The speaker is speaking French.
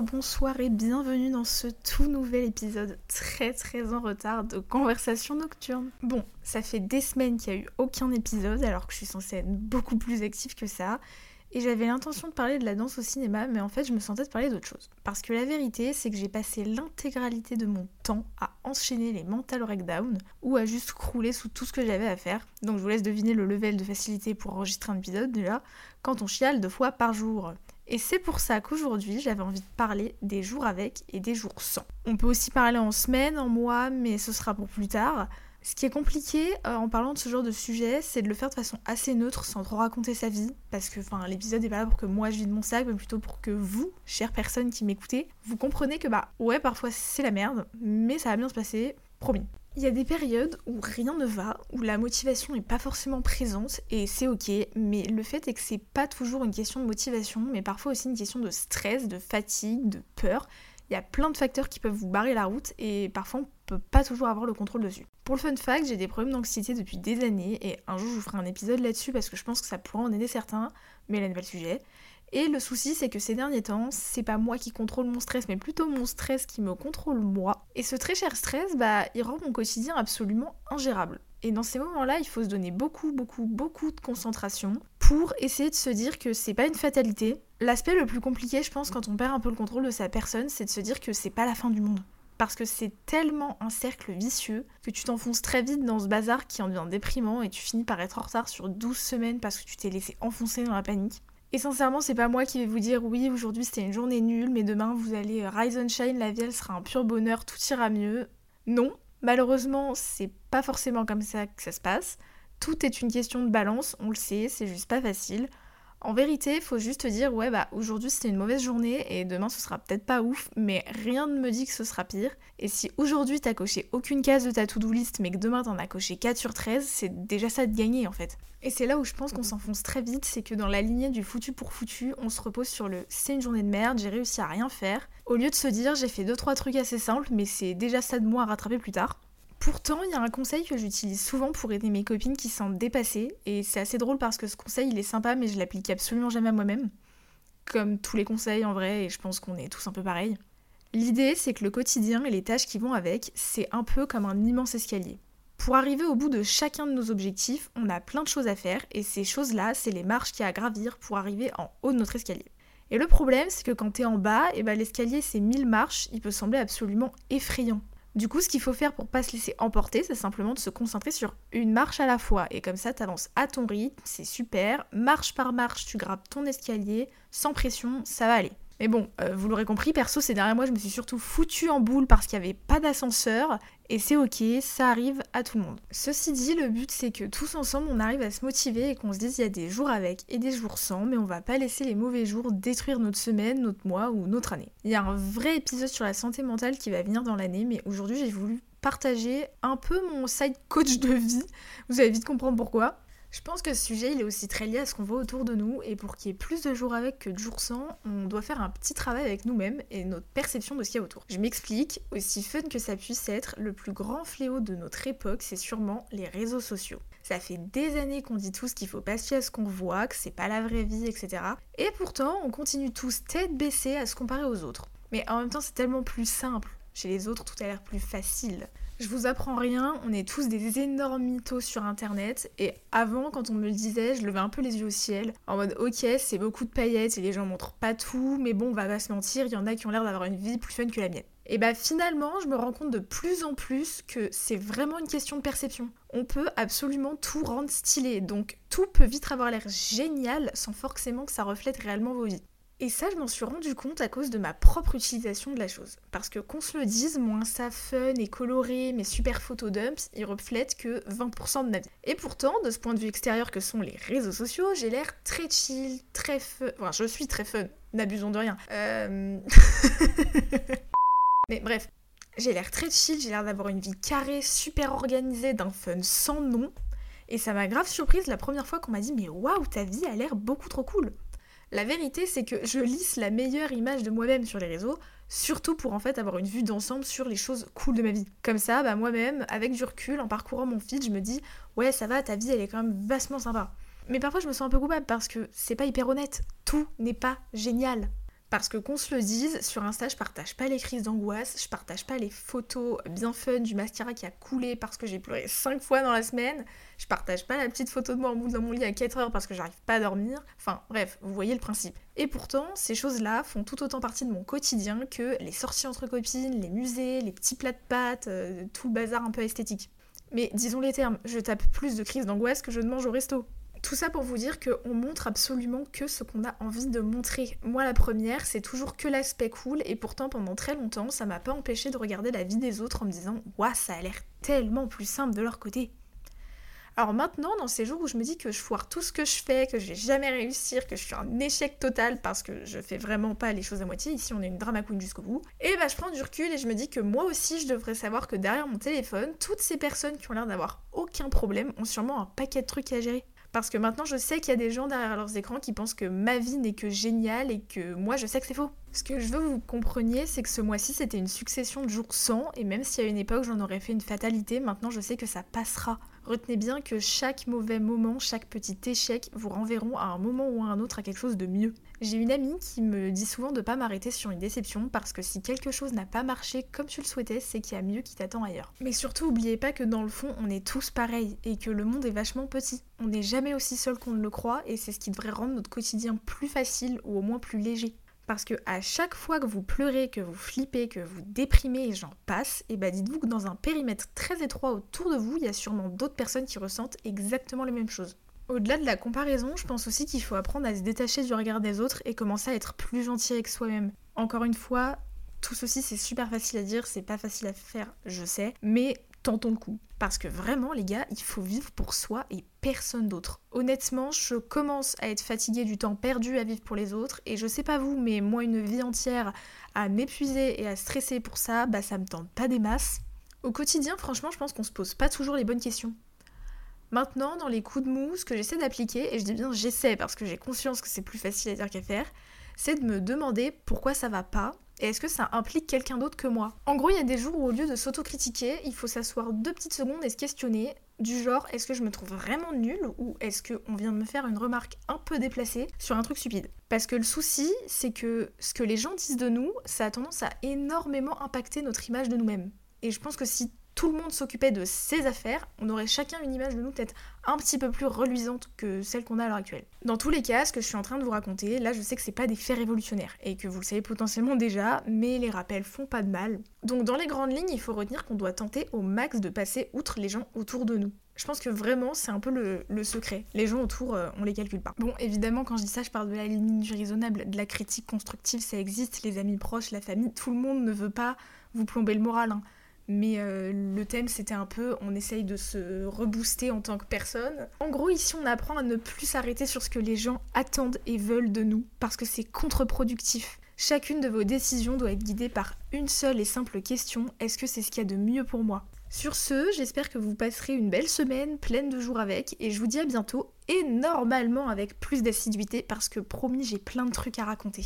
Bonsoir, et bienvenue dans ce tout nouvel épisode très très en retard de Conversation Nocturne. Bon, ça fait des semaines qu'il n'y a eu aucun épisode alors que je suis censée être beaucoup plus active que ça. Et j'avais l'intention de parler de la danse au cinéma, mais en fait je me sentais de parler d'autre chose. Parce que la vérité, c'est que j'ai passé l'intégralité de mon temps à enchaîner les mental breakdowns ou à juste crouler sous tout ce que j'avais à faire. Donc je vous laisse deviner le level de facilité pour enregistrer un épisode déjà, quand on chiale deux fois par jour. Et c'est pour ça qu'aujourd'hui, j'avais envie de parler des jours avec et des jours sans. On peut aussi parler en semaine, en mois, mais ce sera pour plus tard. Ce qui est compliqué euh, en parlant de ce genre de sujet, c'est de le faire de façon assez neutre, sans trop raconter sa vie, parce que l'épisode n'est pas là pour que moi je vide mon sac, mais plutôt pour que vous, chères personnes qui m'écoutez, vous comprenez que bah ouais, parfois c'est la merde, mais ça va bien se passer, promis. Il y a des périodes où rien ne va, où la motivation n'est pas forcément présente et c'est ok, mais le fait est que c'est pas toujours une question de motivation, mais parfois aussi une question de stress, de fatigue, de peur. Il y a plein de facteurs qui peuvent vous barrer la route et parfois on peut pas toujours avoir le contrôle dessus. Pour le fun fact, j'ai des problèmes d'anxiété depuis des années et un jour je vous ferai un épisode là-dessus parce que je pense que ça pourra en aider certains, mais là n'est pas le sujet. Et le souci, c'est que ces derniers temps, c'est pas moi qui contrôle mon stress, mais plutôt mon stress qui me contrôle moi. Et ce très cher stress, bah, il rend mon quotidien absolument ingérable. Et dans ces moments-là, il faut se donner beaucoup, beaucoup, beaucoup de concentration pour essayer de se dire que c'est pas une fatalité. L'aspect le plus compliqué, je pense, quand on perd un peu le contrôle de sa personne, c'est de se dire que c'est pas la fin du monde. Parce que c'est tellement un cercle vicieux que tu t'enfonces très vite dans ce bazar qui en devient déprimant et tu finis par être en retard sur 12 semaines parce que tu t'es laissé enfoncer dans la panique. Et sincèrement, c'est pas moi qui vais vous dire oui, aujourd'hui c'était une journée nulle, mais demain vous allez euh, rise and shine, la vie elle sera un pur bonheur, tout ira mieux. Non, malheureusement, c'est pas forcément comme ça que ça se passe. Tout est une question de balance, on le sait, c'est juste pas facile. En vérité, il faut juste dire ouais bah aujourd'hui c'était une mauvaise journée et demain ce sera peut-être pas ouf, mais rien ne me dit que ce sera pire. Et si aujourd'hui t'as coché aucune case de ta to-do list mais que demain t'en as coché 4 sur 13, c'est déjà ça de gagner en fait. Et c'est là où je pense qu'on s'enfonce très vite, c'est que dans la lignée du foutu pour foutu, on se repose sur le c'est une journée de merde, j'ai réussi à rien faire, au lieu de se dire j'ai fait 2-3 trucs assez simples mais c'est déjà ça de moi à rattraper plus tard. Pourtant, il y a un conseil que j'utilise souvent pour aider mes copines qui sont dépassées, et c'est assez drôle parce que ce conseil il est sympa, mais je l'applique absolument jamais à moi-même. Comme tous les conseils en vrai, et je pense qu'on est tous un peu pareils. L'idée, c'est que le quotidien et les tâches qui vont avec, c'est un peu comme un immense escalier. Pour arriver au bout de chacun de nos objectifs, on a plein de choses à faire, et ces choses-là, c'est les marches qu'il y a à gravir pour arriver en haut de notre escalier. Et le problème, c'est que quand t'es en bas, et eh ben l'escalier c'est 1000 marches, il peut sembler absolument effrayant. Du coup, ce qu'il faut faire pour pas se laisser emporter, c'est simplement de se concentrer sur une marche à la fois. Et comme ça, t'avances à ton rythme, c'est super. Marche par marche, tu grappes ton escalier, sans pression, ça va aller. Mais bon, euh, vous l'aurez compris, perso, ces derniers mois, je me suis surtout foutue en boule parce qu'il n'y avait pas d'ascenseur. Et c'est ok, ça arrive à tout le monde. Ceci dit, le but c'est que tous ensemble, on arrive à se motiver et qu'on se dise il y a des jours avec et des jours sans, mais on va pas laisser les mauvais jours détruire notre semaine, notre mois ou notre année. Il y a un vrai épisode sur la santé mentale qui va venir dans l'année, mais aujourd'hui j'ai voulu partager un peu mon side coach de vie. Vous allez vite comprendre pourquoi. Je pense que ce sujet, il est aussi très lié à ce qu'on voit autour de nous, et pour qu'il y ait plus de jours avec que de jours sans, on doit faire un petit travail avec nous-mêmes et notre perception de ce qu'il y a autour. Je m'explique, aussi fun que ça puisse être, le plus grand fléau de notre époque, c'est sûrement les réseaux sociaux. Ça fait des années qu'on dit tous qu'il faut pas se fier à ce qu'on voit, que c'est pas la vraie vie, etc. Et pourtant, on continue tous tête baissée à se comparer aux autres. Mais en même temps, c'est tellement plus simple. Chez les autres, tout a l'air plus facile. Je vous apprends rien, on est tous des énormes mythos sur internet et avant quand on me le disait, je levais un peu les yeux au ciel en mode OK, c'est beaucoup de paillettes et les gens montrent pas tout, mais bon, on va pas se mentir, il y en a qui ont l'air d'avoir une vie plus fun que la mienne. Et bah finalement, je me rends compte de plus en plus que c'est vraiment une question de perception. On peut absolument tout rendre stylé, donc tout peut vite avoir l'air génial sans forcément que ça reflète réellement vos vies. Et ça, je m'en suis rendu compte à cause de ma propre utilisation de la chose. Parce que qu'on se le dise, moins ça fun et coloré, mes super photos dumps, ils reflètent que 20% de ma vie. Et pourtant, de ce point de vue extérieur que sont les réseaux sociaux, j'ai l'air très chill, très fun. Enfin, je suis très fun, n'abusons de rien. Euh... Mais bref, j'ai l'air très chill, j'ai l'air d'avoir une vie carrée, super organisée, d'un fun sans nom. Et ça m'a grave surprise la première fois qu'on m'a dit Mais waouh, ta vie a l'air beaucoup trop cool. La vérité, c'est que je lisse la meilleure image de moi-même sur les réseaux, surtout pour en fait avoir une vue d'ensemble sur les choses cool de ma vie. Comme ça, bah moi-même, avec du recul, en parcourant mon feed, je me dis ouais, ça va, ta vie, elle est quand même vastement sympa. Mais parfois, je me sens un peu coupable parce que c'est pas hyper honnête. Tout n'est pas génial. Parce que qu'on se le dise, sur Insta, je partage pas les crises d'angoisse, je partage pas les photos bien fun du mascara qui a coulé parce que j'ai pleuré 5 fois dans la semaine, je partage pas la petite photo de moi en bout dans mon lit à 4 heures parce que j'arrive pas à dormir. Enfin, bref, vous voyez le principe. Et pourtant, ces choses-là font tout autant partie de mon quotidien que les sorties entre copines, les musées, les petits plats de pâtes, euh, tout le bazar un peu esthétique. Mais disons les termes, je tape plus de crises d'angoisse que je ne mange au resto. Tout ça pour vous dire qu'on montre absolument que ce qu'on a envie de montrer. Moi, la première, c'est toujours que l'aspect cool, et pourtant, pendant très longtemps, ça m'a pas empêché de regarder la vie des autres en me disant Waouh, ça a l'air tellement plus simple de leur côté. Alors maintenant, dans ces jours où je me dis que je foire tout ce que je fais, que je vais jamais réussir, que je suis un échec total parce que je fais vraiment pas les choses à moitié, ici on est une drama queen jusqu'au bout, et bah je prends du recul et je me dis que moi aussi je devrais savoir que derrière mon téléphone, toutes ces personnes qui ont l'air d'avoir aucun problème ont sûrement un paquet de trucs à gérer. Parce que maintenant, je sais qu'il y a des gens derrière leurs écrans qui pensent que ma vie n'est que géniale et que moi, je sais que c'est faux. Ce que je veux que vous compreniez, c'est que ce mois-ci, c'était une succession de jours sans, et même si à une époque, j'en aurais fait une fatalité, maintenant, je sais que ça passera. Retenez bien que chaque mauvais moment, chaque petit échec vous renverront à un moment ou à un autre à quelque chose de mieux. J'ai une amie qui me dit souvent de pas m'arrêter sur une déception parce que si quelque chose n'a pas marché comme tu le souhaitais, c'est qu'il y a mieux qui t'attend ailleurs. Mais surtout, oubliez pas que dans le fond, on est tous pareils et que le monde est vachement petit. On n'est jamais aussi seul qu'on ne le croit et c'est ce qui devrait rendre notre quotidien plus facile ou au moins plus léger. Parce que à chaque fois que vous pleurez, que vous flippez, que vous déprimez et j'en passe, et bah dites-vous que dans un périmètre très étroit autour de vous, il y a sûrement d'autres personnes qui ressentent exactement les mêmes choses. Au-delà de la comparaison, je pense aussi qu'il faut apprendre à se détacher du regard des autres et commencer à être plus gentil avec soi-même. Encore une fois, tout ceci c'est super facile à dire, c'est pas facile à faire, je sais, mais tentons le coup. Parce que vraiment, les gars, il faut vivre pour soi et personne d'autre. Honnêtement, je commence à être fatiguée du temps perdu à vivre pour les autres, et je sais pas vous, mais moi, une vie entière à m'épuiser et à stresser pour ça, bah ça me tente pas des masses. Au quotidien, franchement, je pense qu'on se pose pas toujours les bonnes questions. Maintenant, dans les coups de mou, ce que j'essaie d'appliquer, et je dis bien j'essaie parce que j'ai conscience que c'est plus facile à dire qu'à faire, c'est de me demander pourquoi ça va pas et est-ce que ça implique quelqu'un d'autre que moi En gros, il y a des jours où au lieu de s'autocritiquer, il faut s'asseoir deux petites secondes et se questionner du genre est-ce que je me trouve vraiment nulle ou est-ce qu'on vient de me faire une remarque un peu déplacée sur un truc stupide? Parce que le souci, c'est que ce que les gens disent de nous, ça a tendance à énormément impacter notre image de nous-mêmes. Et je pense que si tout le monde s'occupait de ses affaires, on aurait chacun une image de nous peut-être un petit peu plus reluisante que celle qu'on a à l'heure actuelle. Dans tous les cas, ce que je suis en train de vous raconter, là je sais que c'est pas des faits révolutionnaires et que vous le savez potentiellement déjà, mais les rappels font pas de mal. Donc dans les grandes lignes, il faut retenir qu'on doit tenter au max de passer outre les gens autour de nous. Je pense que vraiment c'est un peu le, secret. Les gens autour, euh, on les calcule pas. Bon, évidemment, quand je dis ça, je parle de la ligne raisonnable, de la critique constructive, ça existe, les amis proches, la famille, tout le monde ne veut pas vous plomber le moral. Hein mais euh, le thème c'était un peu on essaye de se rebooster en tant que personne. En gros ici on apprend à ne plus s'arrêter sur ce que les gens attendent et veulent de nous parce que c'est contre-productif. Chacune de vos décisions doit être guidée par une seule et simple question, est-ce que c'est ce qu'il y a de mieux pour moi? Sur ce, j'espère que vous passerez une belle semaine pleine de jours avec et je vous dis à bientôt et normalement avec plus d'assiduité parce que promis j'ai plein de trucs à raconter.